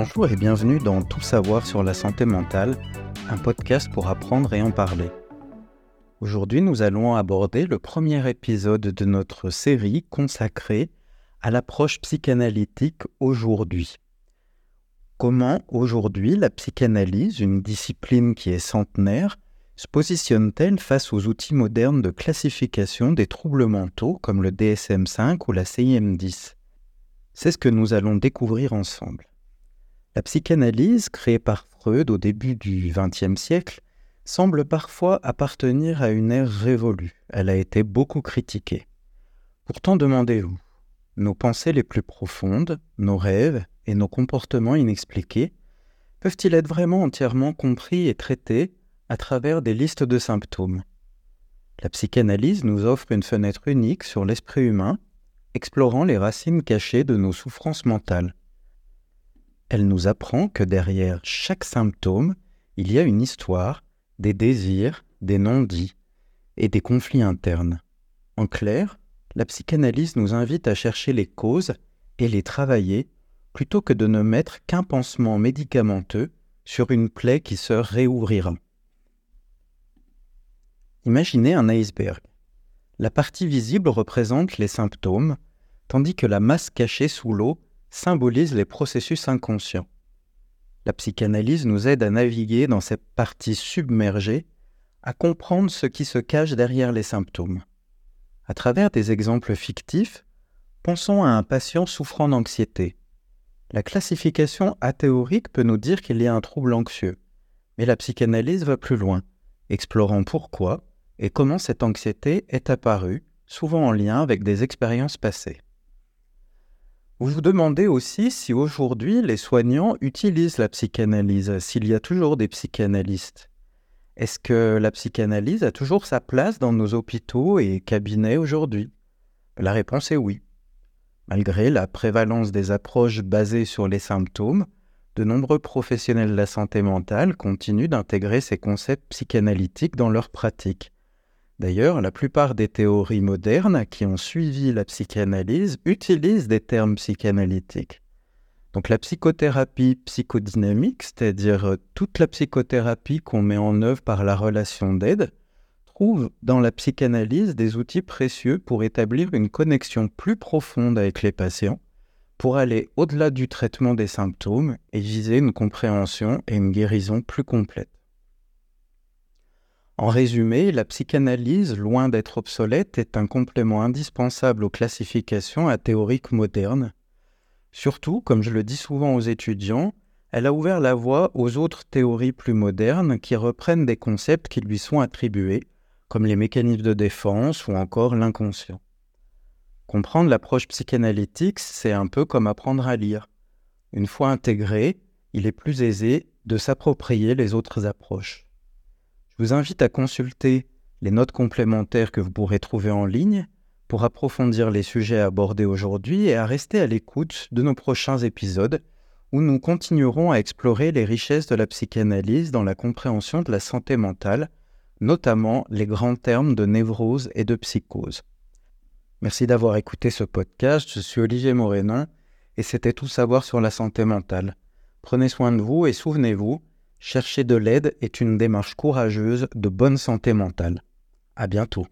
Bonjour et bienvenue dans Tout savoir sur la santé mentale, un podcast pour apprendre et en parler. Aujourd'hui, nous allons aborder le premier épisode de notre série consacrée à l'approche psychanalytique aujourd'hui. Comment aujourd'hui la psychanalyse, une discipline qui est centenaire, se positionne-t-elle face aux outils modernes de classification des troubles mentaux comme le DSM5 ou la CIM10 C'est ce que nous allons découvrir ensemble. La psychanalyse, créée par Freud au début du XXe siècle, semble parfois appartenir à une ère révolue. Elle a été beaucoup critiquée. Pourtant, demandez-vous, nos pensées les plus profondes, nos rêves et nos comportements inexpliqués peuvent-ils être vraiment entièrement compris et traités à travers des listes de symptômes? La psychanalyse nous offre une fenêtre unique sur l'esprit humain, explorant les racines cachées de nos souffrances mentales. Elle nous apprend que derrière chaque symptôme, il y a une histoire, des désirs, des non-dits et des conflits internes. En clair, la psychanalyse nous invite à chercher les causes et les travailler plutôt que de ne mettre qu'un pansement médicamenteux sur une plaie qui se réouvrira. Imaginez un iceberg. La partie visible représente les symptômes, tandis que la masse cachée sous l'eau symbolise les processus inconscients. La psychanalyse nous aide à naviguer dans cette partie submergée, à comprendre ce qui se cache derrière les symptômes. À travers des exemples fictifs, pensons à un patient souffrant d'anxiété. La classification athéorique peut nous dire qu'il y a un trouble anxieux, mais la psychanalyse va plus loin, explorant pourquoi et comment cette anxiété est apparue, souvent en lien avec des expériences passées. Vous vous demandez aussi si aujourd'hui les soignants utilisent la psychanalyse, s'il y a toujours des psychanalystes. Est-ce que la psychanalyse a toujours sa place dans nos hôpitaux et cabinets aujourd'hui? La réponse est oui. Malgré la prévalence des approches basées sur les symptômes, de nombreux professionnels de la santé mentale continuent d'intégrer ces concepts psychanalytiques dans leur pratique. D'ailleurs, la plupart des théories modernes qui ont suivi la psychanalyse utilisent des termes psychanalytiques. Donc la psychothérapie psychodynamique, c'est-à-dire euh, toute la psychothérapie qu'on met en œuvre par la relation d'aide, trouve dans la psychanalyse des outils précieux pour établir une connexion plus profonde avec les patients, pour aller au-delà du traitement des symptômes et viser une compréhension et une guérison plus complète. En résumé, la psychanalyse, loin d'être obsolète, est un complément indispensable aux classifications à théoriques modernes. Surtout, comme je le dis souvent aux étudiants, elle a ouvert la voie aux autres théories plus modernes qui reprennent des concepts qui lui sont attribués, comme les mécanismes de défense ou encore l'inconscient. Comprendre l'approche psychanalytique, c'est un peu comme apprendre à lire. Une fois intégré, il est plus aisé de s'approprier les autres approches. Je vous invite à consulter les notes complémentaires que vous pourrez trouver en ligne pour approfondir les sujets abordés aujourd'hui et à rester à l'écoute de nos prochains épisodes où nous continuerons à explorer les richesses de la psychanalyse dans la compréhension de la santé mentale, notamment les grands termes de névrose et de psychose. Merci d'avoir écouté ce podcast, je suis Olivier Morénin et c'était tout savoir sur la santé mentale. Prenez soin de vous et souvenez-vous, Chercher de l'aide est une démarche courageuse de bonne santé mentale. À bientôt.